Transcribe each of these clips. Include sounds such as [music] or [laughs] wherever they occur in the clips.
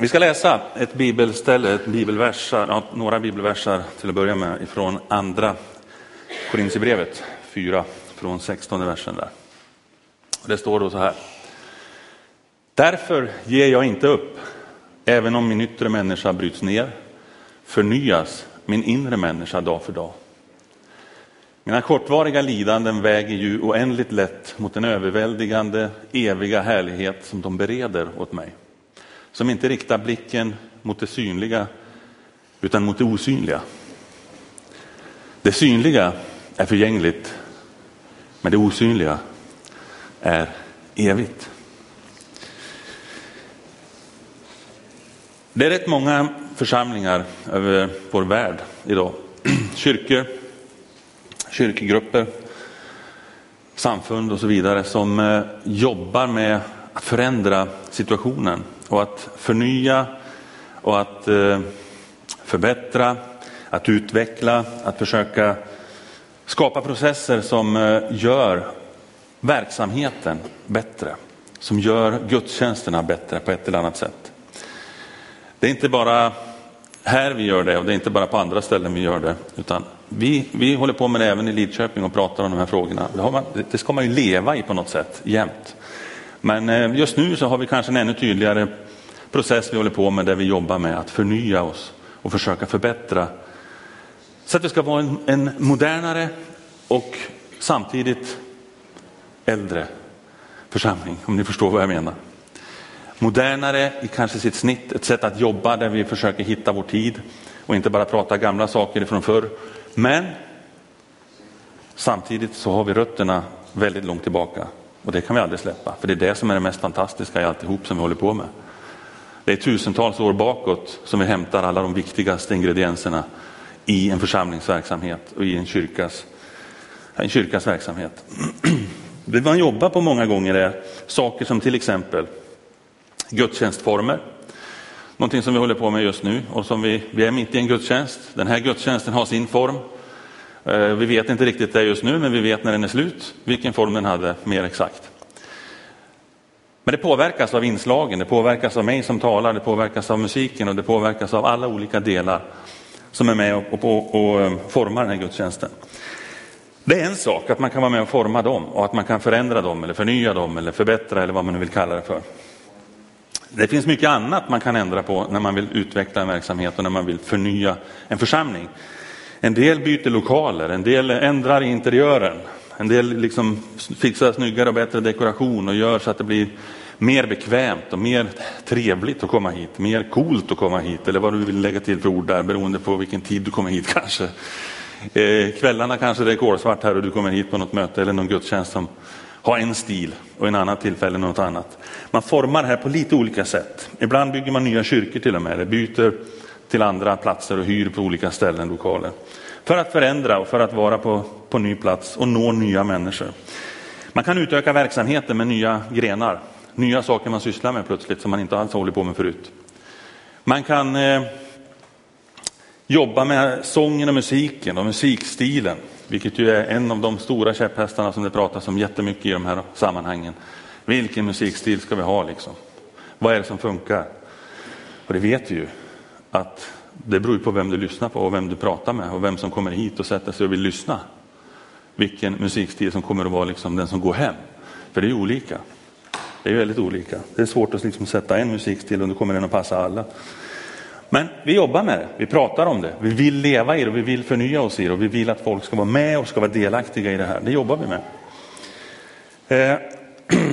Vi ska läsa ett bibelställe, ett bibelversar, ja, några bibelversar till att börja med ifrån andra Korinthierbrevet 4 från 16 versen där. Det står då så här. Därför ger jag inte upp, även om min yttre människa bryts ner, förnyas min inre människa dag för dag. Mina kortvariga lidanden väger ju oändligt lätt mot den överväldigande, eviga härlighet som de bereder åt mig. Som inte riktar blicken mot det synliga, utan mot det osynliga. Det synliga är förgängligt, men det osynliga är evigt. Det är rätt många församlingar över vår värld idag. [clears throat] Kyrkor, kyrkogrupper, samfund och så vidare som eh, jobbar med förändra situationen och att förnya och att eh, förbättra, att utveckla, att försöka skapa processer som eh, gör verksamheten bättre, som gör gudstjänsterna bättre på ett eller annat sätt. Det är inte bara här vi gör det och det är inte bara på andra ställen vi gör det, utan vi, vi håller på med det även i Lidköping och pratar om de här frågorna. Det, man, det ska man ju leva i på något sätt jämt. Men eh, just nu så har vi kanske en ännu tydligare process vi håller på med där vi jobbar med att förnya oss och försöka förbättra så att vi ska vara en, en modernare och samtidigt äldre församling, om ni förstår vad jag menar. Modernare i kanske sitt snitt, ett sätt att jobba där vi försöker hitta vår tid och inte bara prata gamla saker från förr. Men samtidigt så har vi rötterna väldigt långt tillbaka och det kan vi aldrig släppa, för det är det som är det mest fantastiska i alltihop som vi håller på med. Det är tusentals år bakåt som vi hämtar alla de viktigaste ingredienserna i en församlingsverksamhet och i en kyrkas, en kyrkas verksamhet. [clears throat] Det man jobbar på många gånger är saker som till exempel gudstjänstformer. Någonting som vi håller på med just nu och som vi, vi är mitt i en gudstjänst. Den här gudstjänsten har sin form. Eh, vi vet inte riktigt det just nu, men vi vet när den är slut vilken form den hade mer exakt. Men det påverkas av inslagen, det påverkas av mig som talar, det påverkas av musiken och det påverkas av alla olika delar som är med och, och, och, och eh, formar den här gudstjänsten. Det är en sak att man kan vara med och forma dem och att man kan förändra dem eller förnya dem eller förbättra eller vad man nu vill kalla det för. Det finns mycket annat man kan ändra på när man vill utveckla en verksamhet och när man vill förnya en församling. En del byter lokaler, en del ändrar interiören, en del liksom fixar snyggare och bättre dekoration och gör så att det blir mer bekvämt och mer trevligt att komma hit, mer coolt att komma hit eller vad du vill lägga till för ord där beroende på vilken tid du kommer hit [laughs] kanske. Eh, kvällarna kanske det är kolsvart här och du kommer hit på något möte eller någon gudstjänst som har en stil och en annan tillfälle något annat. Man formar det här på lite olika sätt. Ibland bygger man nya kyrkor till och med, eller byter till andra platser och hyr på olika ställen lokaler. För att förändra och för att vara på, på ny plats och nå nya människor. Man kan utöka verksamheten med nya grenar, nya saker man sysslar med plötsligt som man inte alls hållit på med förut. Man kan eh, jobba med sången och musiken och musikstilen, vilket ju är en av de stora käpphästarna som det pratas om jättemycket i de här sammanhangen. Vilken musikstil ska vi ha liksom? Vad är det som funkar? Och det vet vi ju att det beror på vem du lyssnar på och vem du pratar med och vem som kommer hit och sätter sig och vill lyssna. Vilken musikstil som kommer att vara liksom den som går hem. För det är olika. Det är väldigt olika. Det är svårt att liksom sätta en musikstil och då kommer den att passa alla. Men vi jobbar med det, vi pratar om det, vi vill leva i det, vi vill förnya oss i det och vi vill att folk ska vara med och ska vara delaktiga i det här. Det jobbar vi med. Eh,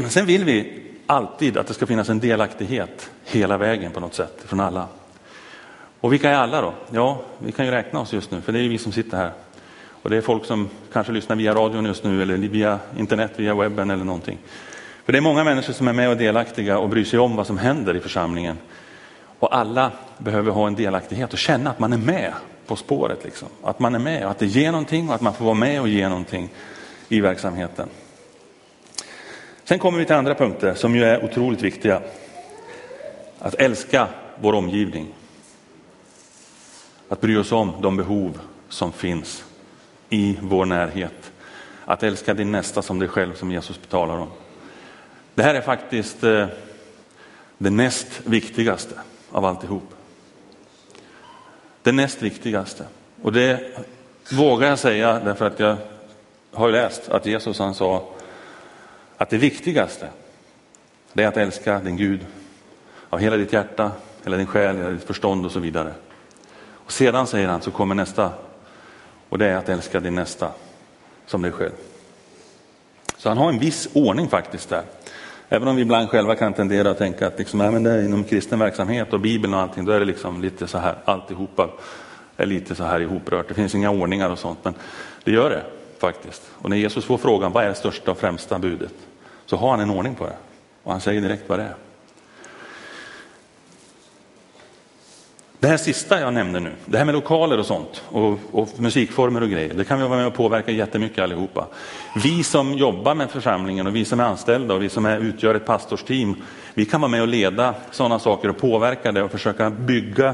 [clears throat] sen vill vi alltid att det ska finnas en delaktighet hela vägen på något sätt från alla. Och vilka är alla då? Ja, vi kan ju räkna oss just nu, för det är vi som sitter här. Och det är folk som kanske lyssnar via radion just nu eller via internet, via webben eller någonting. För det är många människor som är med och delaktiga och bryr sig om vad som händer i församlingen. Och alla behöver ha en delaktighet och känna att man är med på spåret. Liksom. Att man är med och att det ger någonting och att man får vara med och ge någonting i verksamheten. Sen kommer vi till andra punkter som ju är otroligt viktiga. Att älska vår omgivning. Att bry oss om de behov som finns i vår närhet. Att älska din nästa som dig själv som Jesus betalar om. Det här är faktiskt eh, det näst viktigaste av alltihop. Det näst viktigaste. Och det vågar jag säga därför att jag har läst att Jesus han sa att det viktigaste det är att älska din Gud av hela ditt hjärta, hela din själ, hela ditt förstånd och så vidare. Och sedan säger han så kommer nästa och det är att älska din nästa som dig själv. Så han har en viss ordning faktiskt där. Även om vi ibland själva kan tendera att tänka att liksom, ja, men det är inom kristen verksamhet och Bibeln och allting, då är det liksom lite så här, alltihopa är lite så här ihoprört. Det finns inga ordningar och sånt, men det gör det faktiskt. Och när Jesus får frågan, vad är det största och främsta budet? Så har han en ordning på det. Och han säger direkt vad det är. Det här sista jag nämnde nu, det här med lokaler och sånt och, och, musikformer och grejer, det kan vi vara med och påverka jättemycket allihopa. Vi som jobbar med församlingen och vi som är anställda och vi som är, utgör ett pastorsteam, vi kan vara med och leda sådana saker och påverka det och försöka bygga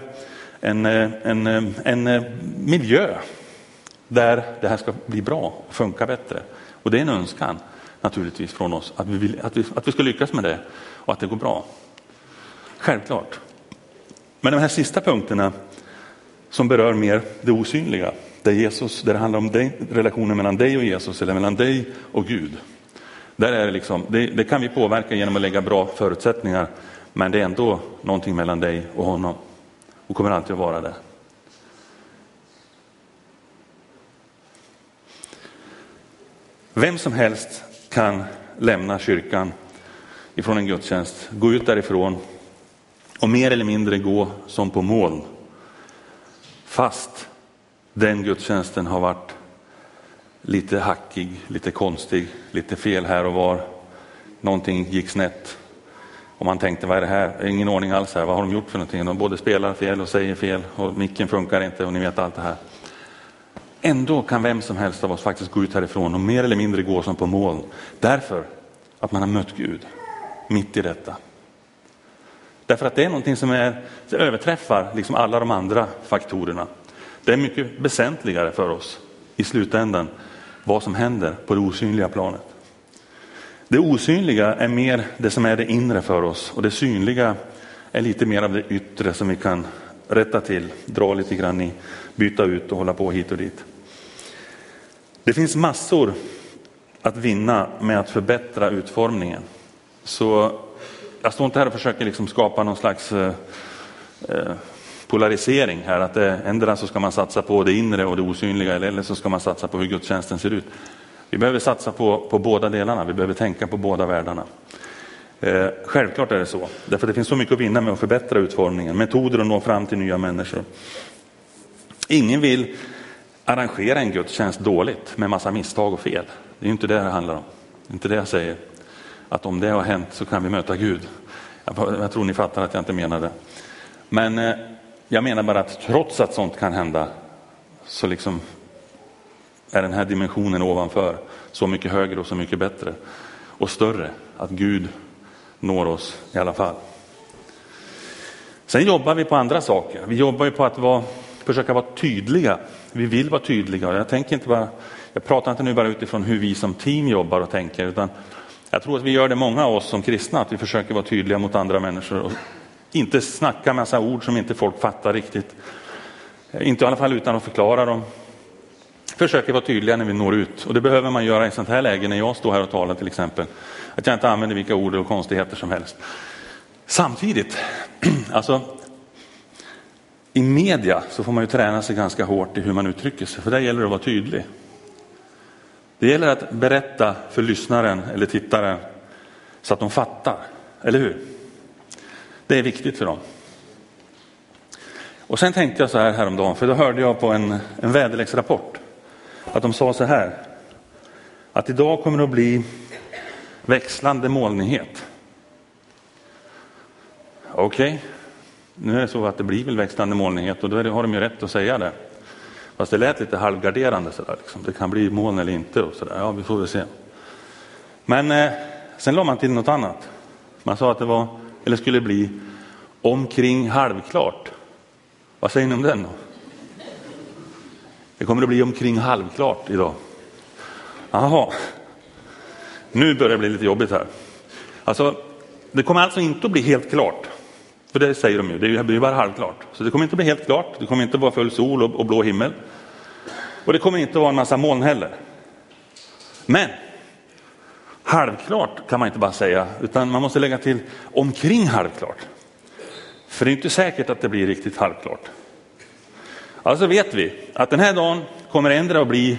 en, eh, en, eh, en eh, miljö där det här ska bli bra och funka bättre. Och det är en önskan naturligtvis från oss att vi, vill, att vi, att vi ska lyckas med det och att det går bra. Självklart. Men de här sista punkterna som berör mer det osynliga, där, Jesus, där det handlar om dig, relationen mellan dig och Jesus eller mellan dig och Gud. Där är det, liksom, det, det kan vi påverka genom att lägga bra förutsättningar, men det är ändå någonting mellan dig och honom och kommer alltid att vara det. Vem som helst kan lämna kyrkan ifrån en gudstjänst, gå ut därifrån och mer eller mindre gå som på moln. Fast den gudstjänsten har varit lite hackig, lite konstig, lite fel här och var. Någonting gick snett. Och man tänkte, vad är det här? Ingen ordning alls här, vad har de gjort för någonting? De både spelar fel och säger fel och micken funkar inte och ni vet allt det här. Ändå kan vem som helst av oss faktiskt gå ut härifrån och mer eller mindre gå som på moln. Därför att man har mött Gud mitt i detta. Därför att det är någonting som är, överträffar liksom alla de andra faktorerna. Det är mycket väsentligare för oss i slutändan vad som händer på det osynliga planet. Det osynliga är mer det som är det inre för oss och det synliga är lite mer av det yttre som vi kan rätta till, dra lite grann i, byta ut och hålla på hit och dit. Det finns massor att vinna med att förbättra utformningen. Så jag står inte här och försöker liksom skapa någon slags eh, eh polarisering här, att det, ändra så ska man satsa på det inre och det osynliga eller så ska man satsa på hur gudstjänsten ser ut. Vi behöver satsa på, på båda delarna, vi behöver tänka på båda världarna. Eh, självklart är det så, därför det finns så mycket att vinna med att förbättra utformningen, metoder att nå fram till nya människor. Ingen vill arrangera en gudstjänst dåligt med massa misstag och fel. Det är inte det det handlar om. Det är inte det jag säger. Att om det har hänt så kan vi möta Gud. Jag tror ni fattar att jag inte menar det. Men eh, jag menar bara att trots att sånt kan hända så liksom är den här dimensionen ovanför så mycket högre och så mycket bättre och större att Gud når oss i alla fall. Sen jobbar vi på andra saker. Vi jobbar ju på att vara, försöka vara tydliga. Vi vill vara tydliga. Jag, tänker inte bara, jag pratar inte nu bara utifrån hur vi som team jobbar och tänker, utan jag tror att vi gör det, många av oss som kristna, att vi försöker vara tydliga mot andra människor och inte snacka massa ord som inte folk fattar riktigt. Inte i alla fall utan att förklara dem. Försöker vara tydliga när vi når ut och det behöver man göra i sånt här läge när jag står här och talar till exempel. Att jag inte använder vilka ord och konstigheter som helst. Samtidigt, [clears throat] alltså i media så får man ju träna sig ganska hårt i hur man uttrycker sig, för där gäller det att vara tydlig. Det gäller att berätta för lyssnaren eller tittaren så att de fattar, eller hur? Det är viktigt för dem. Och sen tänkte jag så här häromdagen, för då hörde jag på en, en väderleksrapport att de sa så här, att idag kommer det att bli växlande molnighet. Okej, okay. nu är det så att det blir väl växlande molnighet och då har de ju rätt att säga det. Fast det lät lite halvgarderande sådär, liksom. det kan bli moln eller inte och sådär. Ja, vi får väl se. Men eh, sen la man till något annat. Man sa att det var, eller skulle bli, omkring halvklart. Vad säger ni om den då? Det kommer att bli omkring halvklart idag. Jaha, nu börjar det bli lite jobbigt här. Alltså, det kommer alltså inte att bli helt klart. För det säger de ju, det blir bara halvklart. Så det kommer inte bli helt klart, det kommer inte vara full sol och, och blå himmel. Och det kommer inte vara en massa moln heller. Men halvklart kan man inte bara säga, utan man måste lägga till omkring halvklart. För det är inte säkert att det blir riktigt halvklart. Alltså vet vi att den här dagen kommer ändra att bli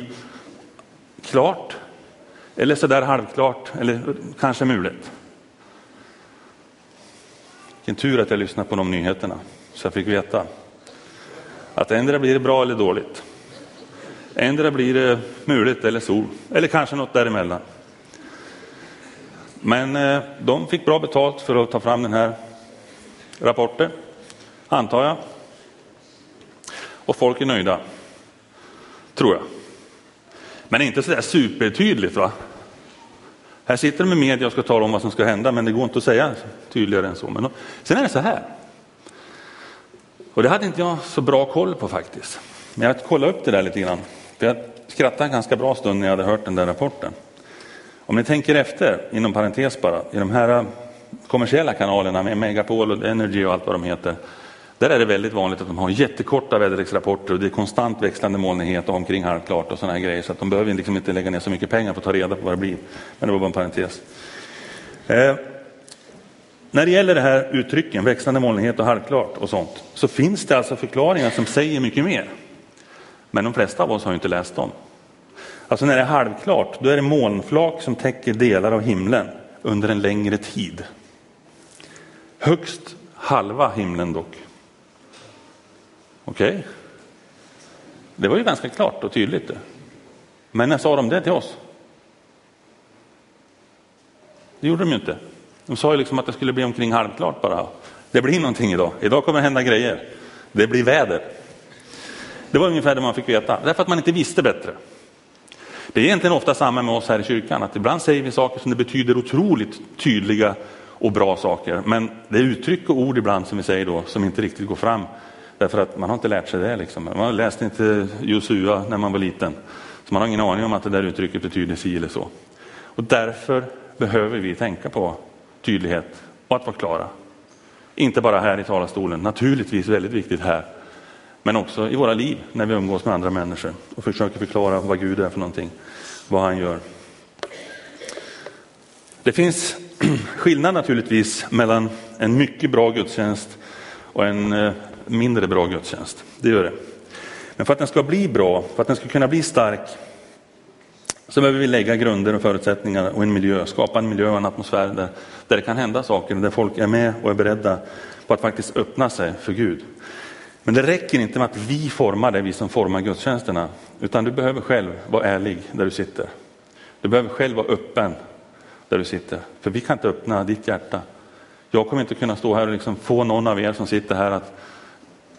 klart, eller sådär halvklart, eller kanske mulet. Vilken tur att jag lyssnade på de nyheterna, så jag fick veta att ändra blir det bra eller dåligt. Ändra blir det mulet eller sol, eller kanske något däremellan. Men eh, de fick bra betalt för att ta fram den här rapporten, antar jag. Och folk är nöjda, tror jag. Men inte så där supertydligt va? Här sitter de med media och ska tala om vad som ska hända, men det går inte att säga tydligare än så. Men sen är det så här. Och det hade inte jag så bra koll på faktiskt. Men jag kollade upp det där lite grann. För jag skrattade en ganska bra stund när jag hade hört den där rapporten. Om ni tänker efter, inom parentes bara, i de här eh, kommersiella kanalerna med Megapol och Energy och allt vad de heter. Där är det väldigt vanligt att de har jättekorta väderleksrapporter och det är konstant växlande molnighet och omkring halvklart och sådana här grejer. Så att de behöver liksom inte lägga ner så mycket pengar på att ta reda på vad det blir. Men det var bara en parentes. Eh, när det gäller det här uttrycken, växlande molnighet och halvklart och sånt, så finns det alltså förklaringar som säger mycket mer. Men de flesta av oss har inte läst dem. Alltså när det är halvklart, då är det molnflak som täcker delar av himlen under en längre tid. Högst halva himlen dock. Okej? Okay. Det var ju ganska klart och tydligt. Det. Men när sa de det till oss? Det gjorde de ju inte. De sa ju liksom att det skulle bli omkring halvklart bara. Det blir någonting idag. Idag kommer det hända grejer. Det blir väder. Det var ungefär det man fick veta, därför att man inte visste bättre. Det är egentligen ofta samma med oss här i kyrkan, att ibland säger vi saker som det betyder otroligt tydliga och bra saker, men det är uttryck och ord ibland som vi säger då som inte riktigt går fram, därför att man har inte lärt sig det. Liksom. Man läste inte Josua när man var liten, så man har ingen aning om att det där uttrycket betyder si eller så. Och därför behöver vi tänka på tydlighet och att vara klara. Inte bara här i talarstolen, naturligtvis väldigt viktigt här, men också i våra liv när vi umgås med andra människor och försöker förklara vad Gud är för någonting, vad han gör. Det finns [clears throat] skillnad naturligtvis mellan en mycket bra gudstjänst och en eh, mindre bra gudstjänst. Det gör det. Men för att den ska bli bra, för att den ska kunna bli stark, så behöver vi lägga grunder och förutsättningar och en miljö, skapa en miljö och en atmosfär där, där det kan hända saker, där folk är med och är beredda på att faktiskt öppna sig för Gud. Men det räcker inte med att vi formar det, vi som formar gudstjänsterna, utan du behöver själv vara ärlig där du sitter. Du behöver själv vara öppen där du sitter, för vi kan inte öppna ditt hjärta. Jag kommer inte kunna stå här och liksom få någon av er som sitter här att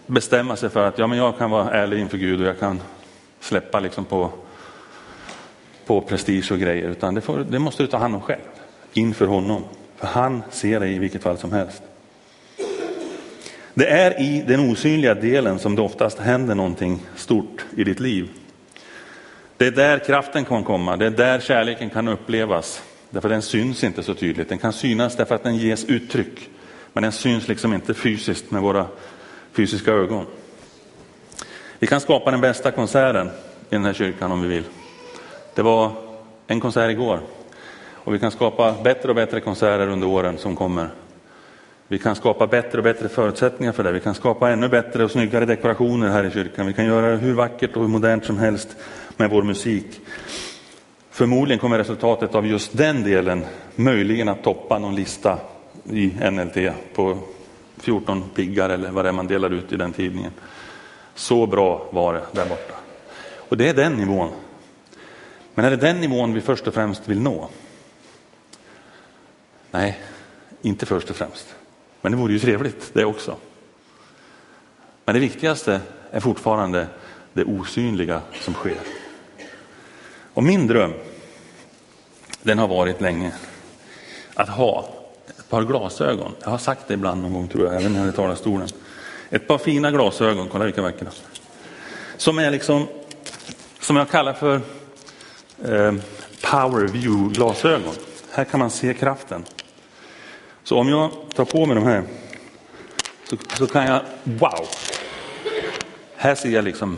bestämma sig för att ja, men jag kan vara ärlig inför Gud och jag kan släppa liksom på, på prestige och grejer, utan det, får, det måste du ta hand om själv inför honom. För han ser dig i vilket fall som helst. Det är i den osynliga delen som det oftast händer någonting stort i ditt liv. Det är där kraften kan komma, det är där kärleken kan upplevas. Därför den syns inte så tydligt. Den kan synas därför att den ges uttryck. Men den syns liksom inte fysiskt med våra fysiska ögon. Vi kan skapa den bästa konserten i den här kyrkan om vi vill. Det var en konsert igår. Och vi kan skapa bättre och bättre konserter under åren som kommer. Vi kan skapa bättre och bättre förutsättningar för det. Vi kan skapa ännu bättre och snyggare dekorationer här i kyrkan. Vi kan göra det hur vackert och hur modernt som helst med vår musik. Förmodligen kommer resultatet av just den delen möjligen att toppa någon lista i NLT på 14 piggar eller vad det är man delar ut i den tidningen. Så bra var det där borta. Och det är den nivån. Men är det den nivån vi först och främst vill nå? Nej, inte först och främst. Men det vore ju trevligt det också. Men det viktigaste är fortfarande det osynliga som sker. Och min dröm, den har varit länge, att ha ett par glasögon. Jag har sagt det ibland någon gång tror jag, även här i talarstolen. Ett par fina glasögon, kolla vilka vackra. Som är liksom, som jag kallar för eh, power view glasögon. Här kan man se kraften. Så om jag tar på mig de här så, så kan jag, wow! Här ser jag liksom,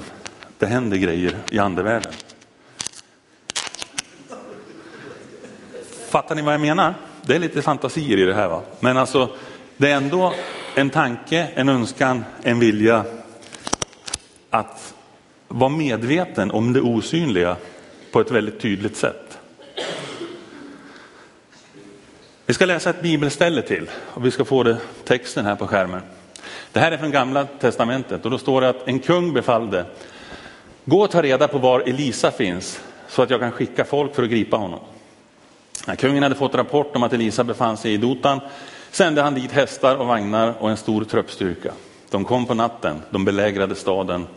det händer grejer i andevärlden. Fattar ni vad jag menar? Det är lite fantasier i det här va. Men alltså, det är ändå en tanke, en önskan, en vilja att vara medveten om det osynliga på ett väldigt tydligt sätt. Vi ska läsa ett bibelställe till och vi ska få det, texten här på skärmen. Det här är från gamla testamentet och då står det att en kung befallde Gå och ta reda på var Elisa finns så att jag kan skicka folk för att gripa honom. När kungen hade fått rapport om att Elisa befann sig i Dotan sände han dit hästar och vagnar och en stor truppstyrka. De kom på natten, de belägrade staden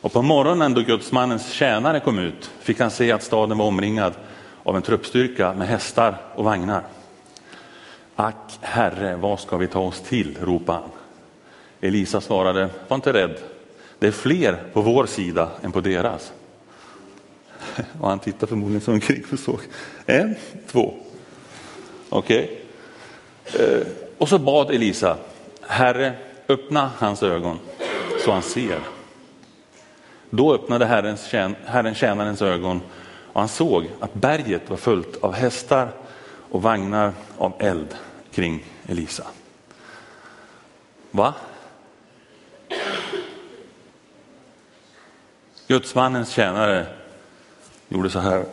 och på morgonen då gudsmannens tjänare kom ut fick han se att staden var omringad av en truppstyrka med hästar och vagnar. Ack herre, vad ska vi ta oss till? ropade han. Elisa svarade, var inte rädd, det är fler på vår sida än på deras. [laughs] Och han tittade förmodligen som omkring och såg, en, två, okej. Okay. Och så bad Elisa, Herre, öppna hans ögon så han ser. Då öppnade Herrens, Herren tjänarens ögon och han såg att berget var fullt av hästar och vagnar av eld kring Elisa. Va? Gudsmannens tjänare gjorde så här.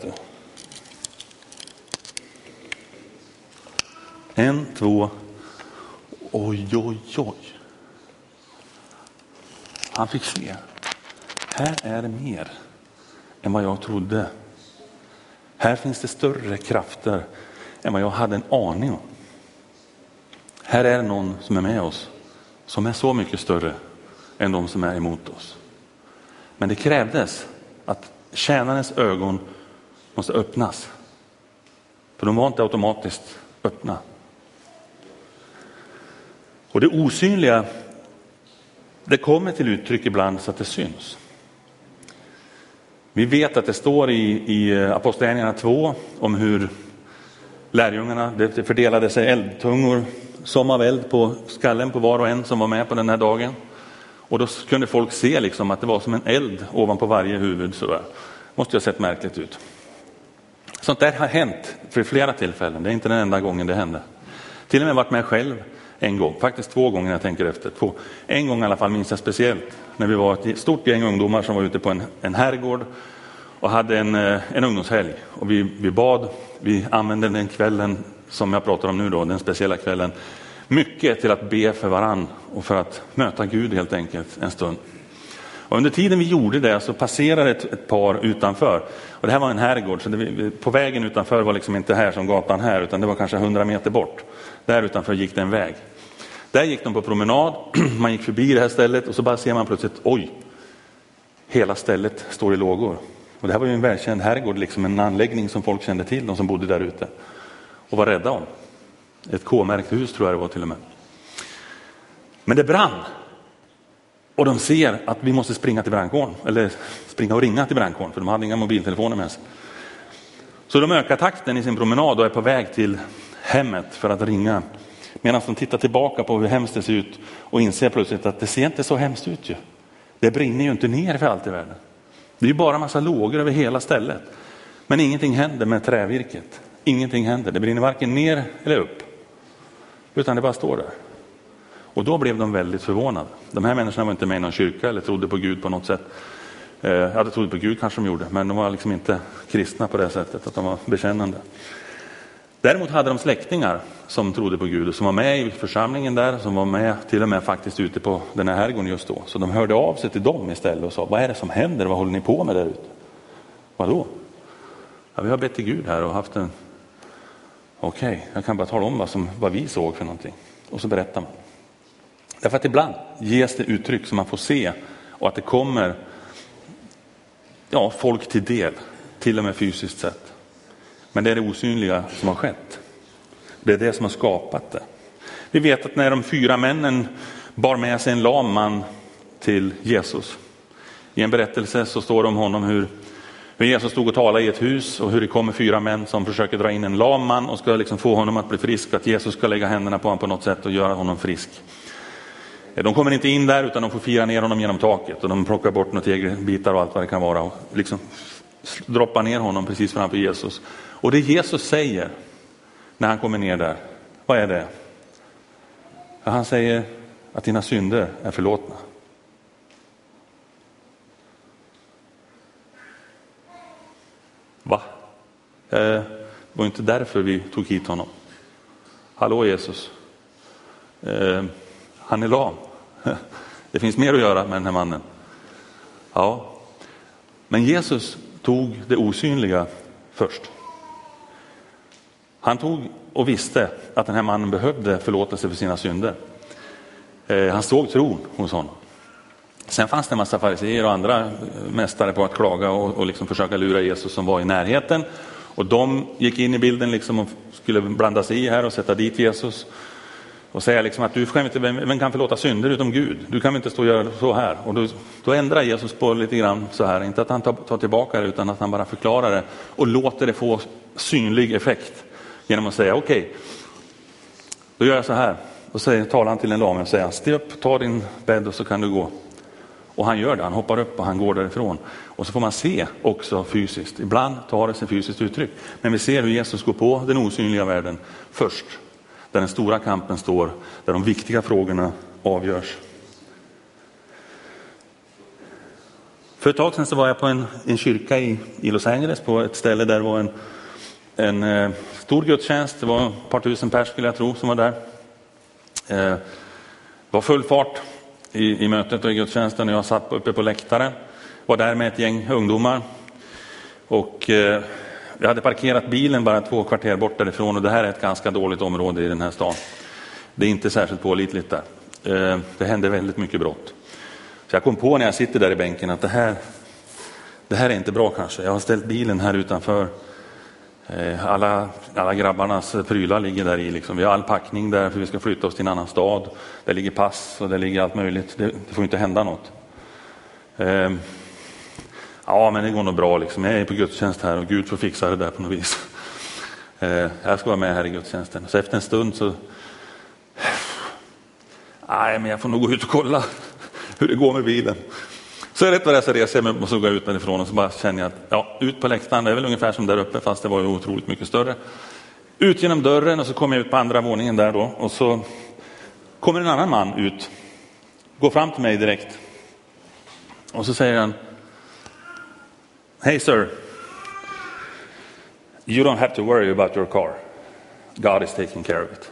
En, två, oj, oj, oj. Han fick se. Här är det mer än vad jag trodde. Här finns det större krafter än vad jag hade en aning om. Här är det någon som är med oss som är så mycket större än de som är emot oss. Men det krävdes att tjänarens ögon måste öppnas. För de var inte automatiskt öppna. Och det osynliga, det kommer till uttryck ibland så att det syns. Vi vet att det står i, i Apostlagärningarna 2 om hur lärjungarna, det fördelade sig eldtungor som av eld på skallen på var och en som var med på den här dagen. Och då kunde folk se liksom att det var som en eld ovanpå varje huvud. sådär måste ju ha sett märkligt ut. Sånt där har hänt för flera tillfällen, det är inte den enda gången det hände. Till och med varit med själv en gång, faktiskt två gånger när jag tänker efter. Två. En gång i alla fall minns jag speciellt, när vi var ett stort gäng ungdomar som var ute på en, en herrgård och hade en, eh, en ungdomshelg. Och vi, vi bad, vi använde den kvällen som jag pratar om nu då, den speciella kvällen, mycket till att be för varann och för att möta Gud helt enkelt en stund. Och under tiden vi gjorde det så passerade ett, ett par utanför. Och det här var en herrgård, så det, på vägen utanför var liksom inte här som gatan här, utan det var kanske 100 meter bort. Där utanför gick det en väg. Där gick de på promenad, [clears throat] man gick förbi det här stället och så bara ser man plötsligt, oj, hela stället står i lågor. Och det här var ju en välkänd herrgård, liksom en anläggning som folk kände till, de som bodde där ute och var rädda om. Ett K-märkt hus tror jag det var till och med. Men det brann. Och de ser att vi måste springa till brandkåren, eller springa och ringa till brandkåren, för de hade inga mobiltelefoner med sig. Så de ökar takten i sin promenad och är på väg till hemmet för att ringa. Medan de tittar tillbaka på hur hemskt det ser ut och inser plötsligt att det ser inte så hemskt ut ju. Det brinner ju inte ner för allt i världen. Det är ju bara massa lågor över hela stället. Men ingenting händer med trävirket. Ingenting händer. Det brinner varken ner eller upp. Utan det bara står där. Och då blev de väldigt förvånade. De här människorna var inte med i någon kyrka eller trodde på Gud på något sätt. Eh, ja, de trodde på Gud kanske de gjorde, men de var liksom inte kristna på det sättet att de var bekännande. Däremot hade de släktingar som trodde på Gud och som var med i församlingen där, som var med till och med faktiskt ute på den här herrgården just då. Så de hörde av sig till dem istället och sa, vad är det som händer? Vad håller ni på med där ute? Vadå? Ja, vi har bett till Gud här och haft en Okej, okay, jag kan bara tala om vad, som, vad vi såg för någonting. Och så berättar man. Därför att ibland ges det uttryck som man får se och att det kommer ja, folk till del, till och med fysiskt sett. Men det är det osynliga som har skett. Det är det som har skapat det. Vi vet att när de fyra männen bar med sig en lam man till Jesus. I en berättelse så står det om honom hur hur Jesus stod och talade i ett hus och hur det kommer fyra män som försöker dra in en lam man och ska liksom få honom att bli frisk, att Jesus ska lägga händerna på honom på något sätt och göra honom frisk. Eh, de kommer inte in där utan de får fira ner honom genom taket och de plockar bort några tegelbitar och allt vad det kan vara och liksom droppar ner honom precis framför Jesus. Och det Jesus säger när han kommer ner där, vad är det? Han säger att dina synder är förlåtna. Va? Eh, det var inte därför vi tog hit honom. Hallå Jesus. Eh, han är lam. [laughs] Det finns mer att göra med den här mannen. Ja, men Jesus tog det osynliga först. Han tog och visste att den här mannen behövde förlåtelse för sina synder. Eh, han såg tron hos honom. Sen fanns det en massa fariseer och andra eh, mästare på att klaga och, och liksom försöka lura Jesus som var i närheten. Och de gick in i bilden liksom och skulle blanda sig i här och sätta dit Jesus och säga liksom att du kan inte, vem kan förlåta synder utom Gud? Du kan väl inte stå och göra så här? Och då, då ändrar Jesus på lite grann så här, inte att han tar, tar tillbaka det utan att han bara förklarar det och låter det få synlig effekt genom att säga okej, okay, då gör jag så här. Då säger, talar han till en lame och säger stig upp, ta din bädd och så kan du gå. Och han gör det, han hoppar upp och han går därifrån. Och så får man se också fysiskt, ibland tar det sig fysiskt uttryck. Men vi ser hur Jesus går på den osynliga världen först där den stora kampen står, där de viktiga frågorna avgörs. För ett tag sedan så var jag på en, en kyrka i, i Los Angeles på ett ställe där det var en, en eh, stor gudstjänst. Det var ett par tusen pers skulle jag tro som var där. Eh, det var full fart i, i mötet och i gudstjänsten och jag satt uppe på läktaren. Var där med ett gäng ungdomar. Och eh, jag hade parkerat bilen bara två kvarter bort därifrån och det här är ett ganska dåligt område i den här stan. Det är inte särskilt pålitligt där. Eh, det händer väldigt mycket brott. Så jag kom på när jag sitter där i bänken att det här, det här är inte bra kanske. Jag har ställt bilen här utanför. Eh, alla, alla grabbarnas prylar ligger där i. Liksom. Vi har all packning där för vi ska flytta oss till en annan stad. Det ligger pass och det ligger allt möjligt. Det, det får inte hända något. Eh, Ja, men det går nog bra liksom. Jag är på gudstjänst här och Gud får fixa det där på något vis. [laughs] Eh, jag ska vara med här i gudstjänsten. Så efter en stund så, nej, men jag får nog gå ut och kolla [laughs] hur det går med bilen. Så rätt vad det är så reser jag mig och så går jag ut därifrån och så bara känner jag att ja, ut på läktaren, det är väl ungefär som där uppe fast det var ju otroligt mycket större. Ut genom dörren och så kommer jag ut på andra våningen där då och så kommer en annan man ut, går fram till mig direkt och så säger han Hey, sir, you don't have to worry about your car. God is taking care of it.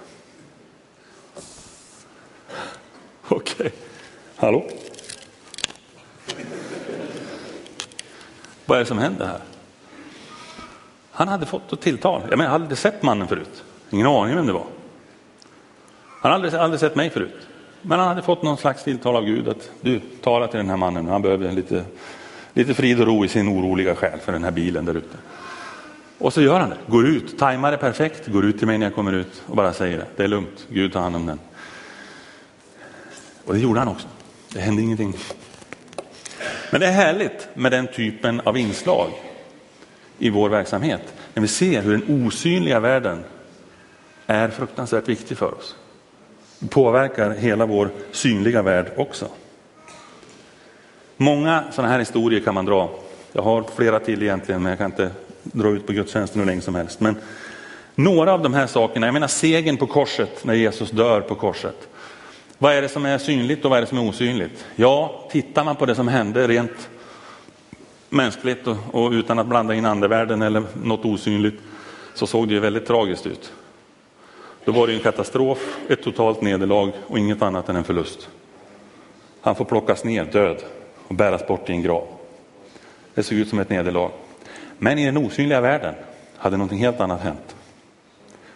Okej, okay. hallå? Vad är det som händer här? Han hade fått ett tilltal. Jag, menar, jag hade aldrig sett mannen förut. Ingen aning vem det var. Han hade aldrig, aldrig sett mig förut. Men han hade fått någon slags tilltal av Gud att du, tala till den här mannen. Han behöver lite lite frid och ro i sin oroliga själ för den här bilen där ute. Och så gör han det, går ut, tajmar det perfekt, går ut till mig när jag kommer ut och bara säger det. Det är lugnt, Gud tar hand om den. Och det gjorde han också. Det hände ingenting. Men det är härligt med den typen av inslag i vår verksamhet. När vi ser hur den osynliga världen är fruktansvärt viktig för oss. Påverkar hela vår synliga värld också. Många sådana här historier kan man dra. Jag har flera till egentligen, men jag kan inte dra ut på gudstjänsten hur länge som helst. Men några av de här sakerna, jag menar segern på korset, när Jesus dör på korset. Vad är det som är synligt och vad är det som är osynligt? Ja, tittar man på det som hände rent mänskligt och, och utan att blanda in andevärlden eller något osynligt, så såg det ju väldigt tragiskt ut. Då var det en katastrof, ett totalt nederlag och inget annat än en förlust. Han får plockas ner död och bäras bort i en grav. Det såg ut som ett nederlag. Men i den osynliga världen hade någonting helt annat hänt.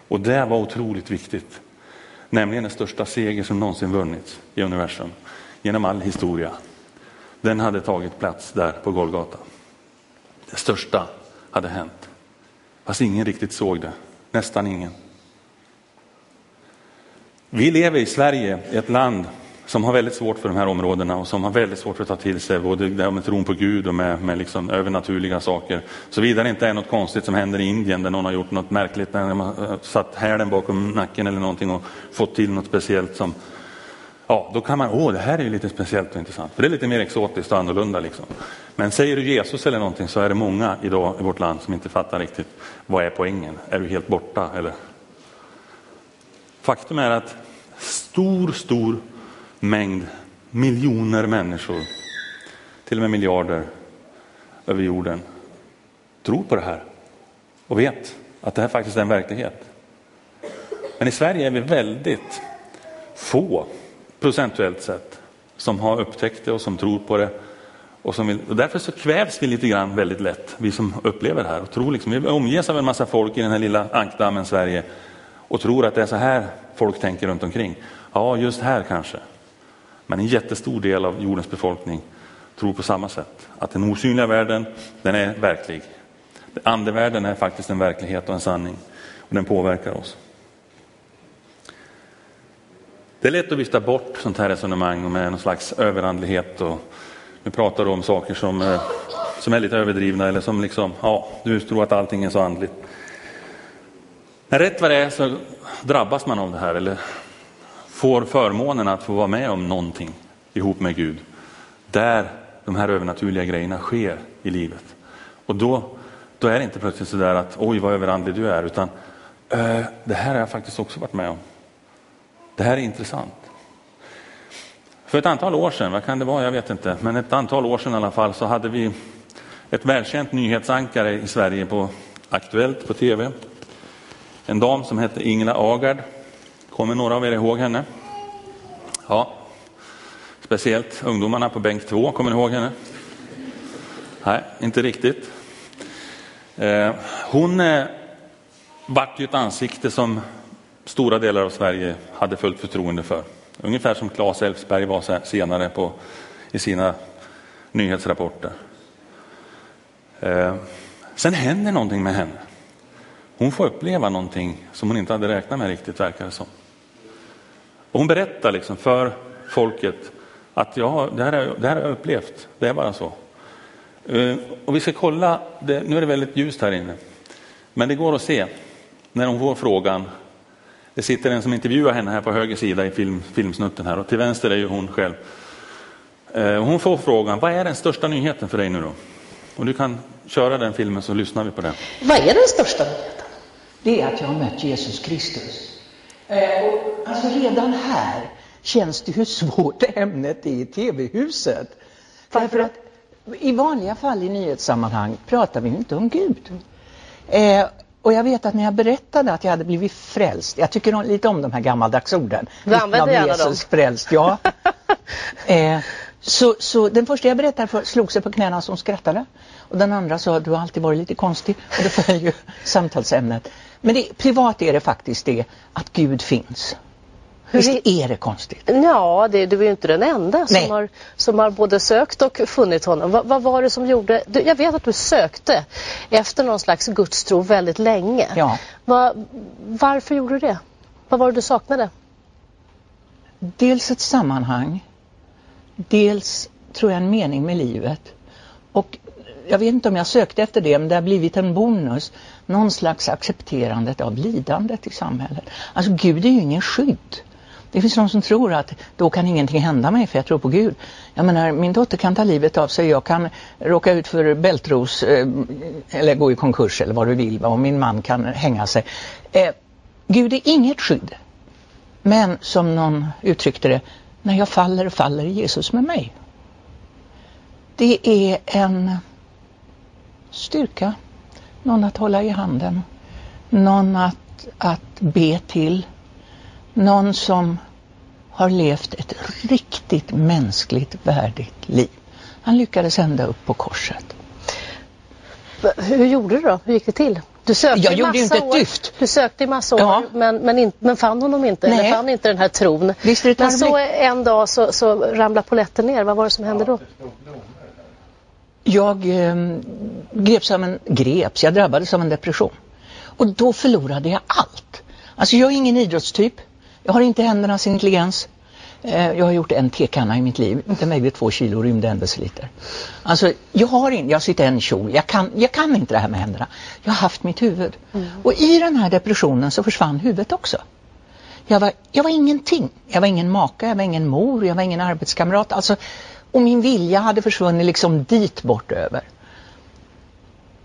Och det var otroligt viktigt. Nämligen den största seger som någonsin vunnits i universum genom all historia. Den hade tagit plats där på Golgata. Det största hade hänt. Fast ingen riktigt såg det. Nästan ingen. Vi lever i Sverige, ett land som har väldigt svårt för de här områdena och som har väldigt svårt för att ta till sig både med tron på Gud och med, med liksom övernaturliga saker. Såvida det inte är något konstigt som händer i Indien där någon har gjort något märkligt, när man har satt hälen bakom nacken eller någonting och fått till något speciellt som ja, då kan man, åh, det här är ju lite speciellt och intressant. För det är lite mer exotiskt och annorlunda liksom. Men säger du Jesus eller någonting så är det många idag i vårt land som inte fattar riktigt vad är poängen. Är du helt borta eller? Faktum är att stor, stor mängd, miljoner människor, till och med miljarder över jorden, tror på det här och vet att det här faktiskt är en verklighet. Men i Sverige är vi väldigt få procentuellt sett som har upptäckt det och som tror på det. Och, som vill, och därför så kvävs vi lite grann väldigt lätt, vi som upplever det här. Och tror liksom, vi omges av en massa folk i den här lilla ankdammen Sverige och tror att det är så här folk tänker runt omkring. Ja, just här kanske. Men en jättestor del av jordens befolkning tror på samma sätt. Att den osynliga världen, den är verklig. Andevärlden är faktiskt en verklighet och en sanning. Och den påverkar oss. Det är lätt att vifta bort sånt här resonemang med någon slags överandlighet. Och nu pratar du om saker som, eh, som är lite överdrivna eller som liksom, ja, du tror att allting är så andligt. Men rätt vad det är så drabbas man av det här eller får förmånen att få vara med om någonting ihop med Gud. Där de här övernaturliga grejerna sker i livet. Och då, då är det inte plötsligt så där att oj vad överandlig du är, utan eh, det här har jag faktiskt också varit med om. Det här är intressant. För ett antal år sedan, vad kan det vara, jag vet inte, men ett antal år sedan i alla fall så hade vi ett välkänt nyhetsankare i Sverige på Aktuellt på tv. En dam som hette Ingela Agard. Kommer några av er ihåg henne? Ja, speciellt ungdomarna på bänk två, kommer ni ihåg henne? Nej, inte riktigt. Eh, hon eh, vart ju ett ansikte som stora delar av Sverige hade fullt förtroende för. Ungefär som Claes Elfsberg var senare på, i sina nyhetsrapporter. Eh, sen händer någonting med henne. Hon får uppleva någonting som hon inte hade räknat med riktigt, verkar det som. Och hon berättar liksom för folket att ja, det, här är, det här har jag upplevt, det är bara så. Eh, och vi ska kolla, det, nu är det väldigt ljust här inne, men det går att se när hon får frågan det sitter en som intervjuar henne här på höger sida i film, filmsnutten här och till vänster är ju hon själv. Eh, hon får frågan, vad är den största nyheten för dig nu då? Och du kan köra den filmen så lyssnar vi på den. Vad är den största nyheten? Det är att jag har mött Jesus Kristus. Eh, och alltså redan här känns det hur svårt [laughs] ämnet är i tv-huset. Därför att i vanliga fall i nyhetssammanhang pratar vi inte om Gud. Eh, och jag vet att när jag berättade att jag hade blivit frälst, jag tycker lite om de här gammaldags orden. Du använder gärna Jesus dem. frälst, ja. [laughs] eh, så, så den första jag berättade för slog sig på knäna som skrattade. Och den andra sa, du har alltid varit lite konstig. Och det föll ju [laughs] samtalsämnet. Men det, privat är det faktiskt det att Gud finns. Visst är det konstigt? Ja, det, du är ju inte den enda som har, som har både sökt och funnit honom. Va, vad var det som gjorde... Du, jag vet att du sökte efter någon slags gudstro väldigt länge. Ja. Va, varför gjorde du det? Vad var det du saknade? Dels ett sammanhang. Dels, tror jag, en mening med livet. Och jag vet inte om jag sökte efter det, men det har blivit en bonus. Någon slags accepterandet av lidandet i samhället. Alltså Gud är ju ingen skydd. Det finns de som tror att då kan ingenting hända mig för jag tror på Gud. Jag menar, min dotter kan ta livet av sig, jag kan råka ut för bältros eh, eller gå i konkurs eller vad du vill och min man kan hänga sig. Eh, Gud är inget skydd. Men som någon uttryckte det, när jag faller faller Jesus med mig. Det är en styrka, någon att hålla i handen, någon att, att be till någon som har levt ett riktigt mänskligt värdigt liv. Han lyckades ända upp på korset. Hur gjorde du då? Hur gick det till? Du sökte jag gjorde inte ett dyft. Du sökte i massa år ja. men, men, in, men fann honom inte, Nej. eller fann inte den här tron. Visst men så en dag så, så ramlade poletten ner. Vad var det som hände då? Jag eh, greps av en, greps, jag drabbades av en depression. Och då förlorade jag allt. Alltså jag är ingen idrottstyp. Jag har inte händernas intelligens. Eh, jag har gjort en tekanna i mitt liv. Den vägde två kilo och rymde en deciliter. Alltså, jag har inte, jag sitter en kjol. Jag kan, jag kan inte det här med händerna. Jag har haft mitt huvud. Mm. Och i den här depressionen så försvann huvudet också. Jag var, jag var ingenting. Jag var ingen maka, jag var ingen mor, jag var ingen arbetskamrat. Alltså, och min vilja hade försvunnit liksom dit bort över.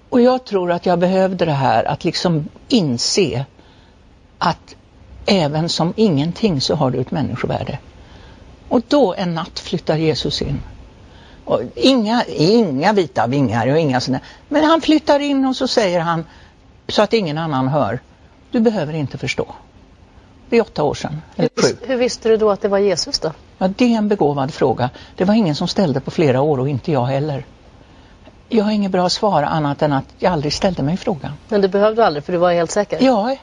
Och jag tror att jag behövde det här att liksom inse att även som ingenting så har du ett människovärde. Och då en natt flyttar Jesus in. Och inga, inga vita vingar och inga sådana. Men han flyttar in och så säger han så att ingen annan hör. Du behöver inte förstå. Det är åtta år sedan, eller sju. Hur visste du då att det var Jesus då? Ja, det är en begåvad fråga. Det var ingen som ställde på flera år och inte jag heller. Jag har inget bra svar annat än att jag aldrig ställde mig frågan. Men det behövde du aldrig för du var helt säker? Ja.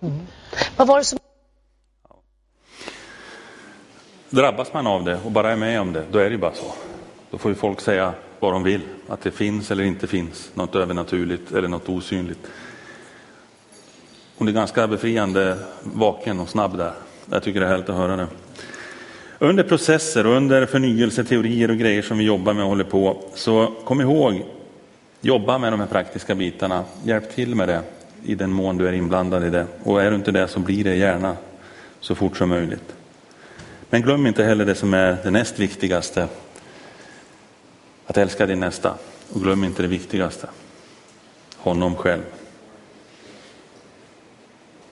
Mm. Vad var det som... Drabbas man av det och bara är med om det, då är det bara så. Då får ju folk säga vad de vill, att det finns eller inte finns något övernaturligt eller något osynligt. Hon är ganska befriande vaken och snabb där. Jag tycker det är härligt att höra det. Under processer och under förnyelseteorier och grejer som vi jobbar med och håller på, så kom ihåg, jobba med de här praktiska bitarna. Hjälp till med det i den mån du är inblandad i det. Och är du inte det så blir det gärna så fort som möjligt. Men glöm inte heller det som är det näst viktigaste. Att älska din nästa. Och glöm inte det viktigaste. Honom själv.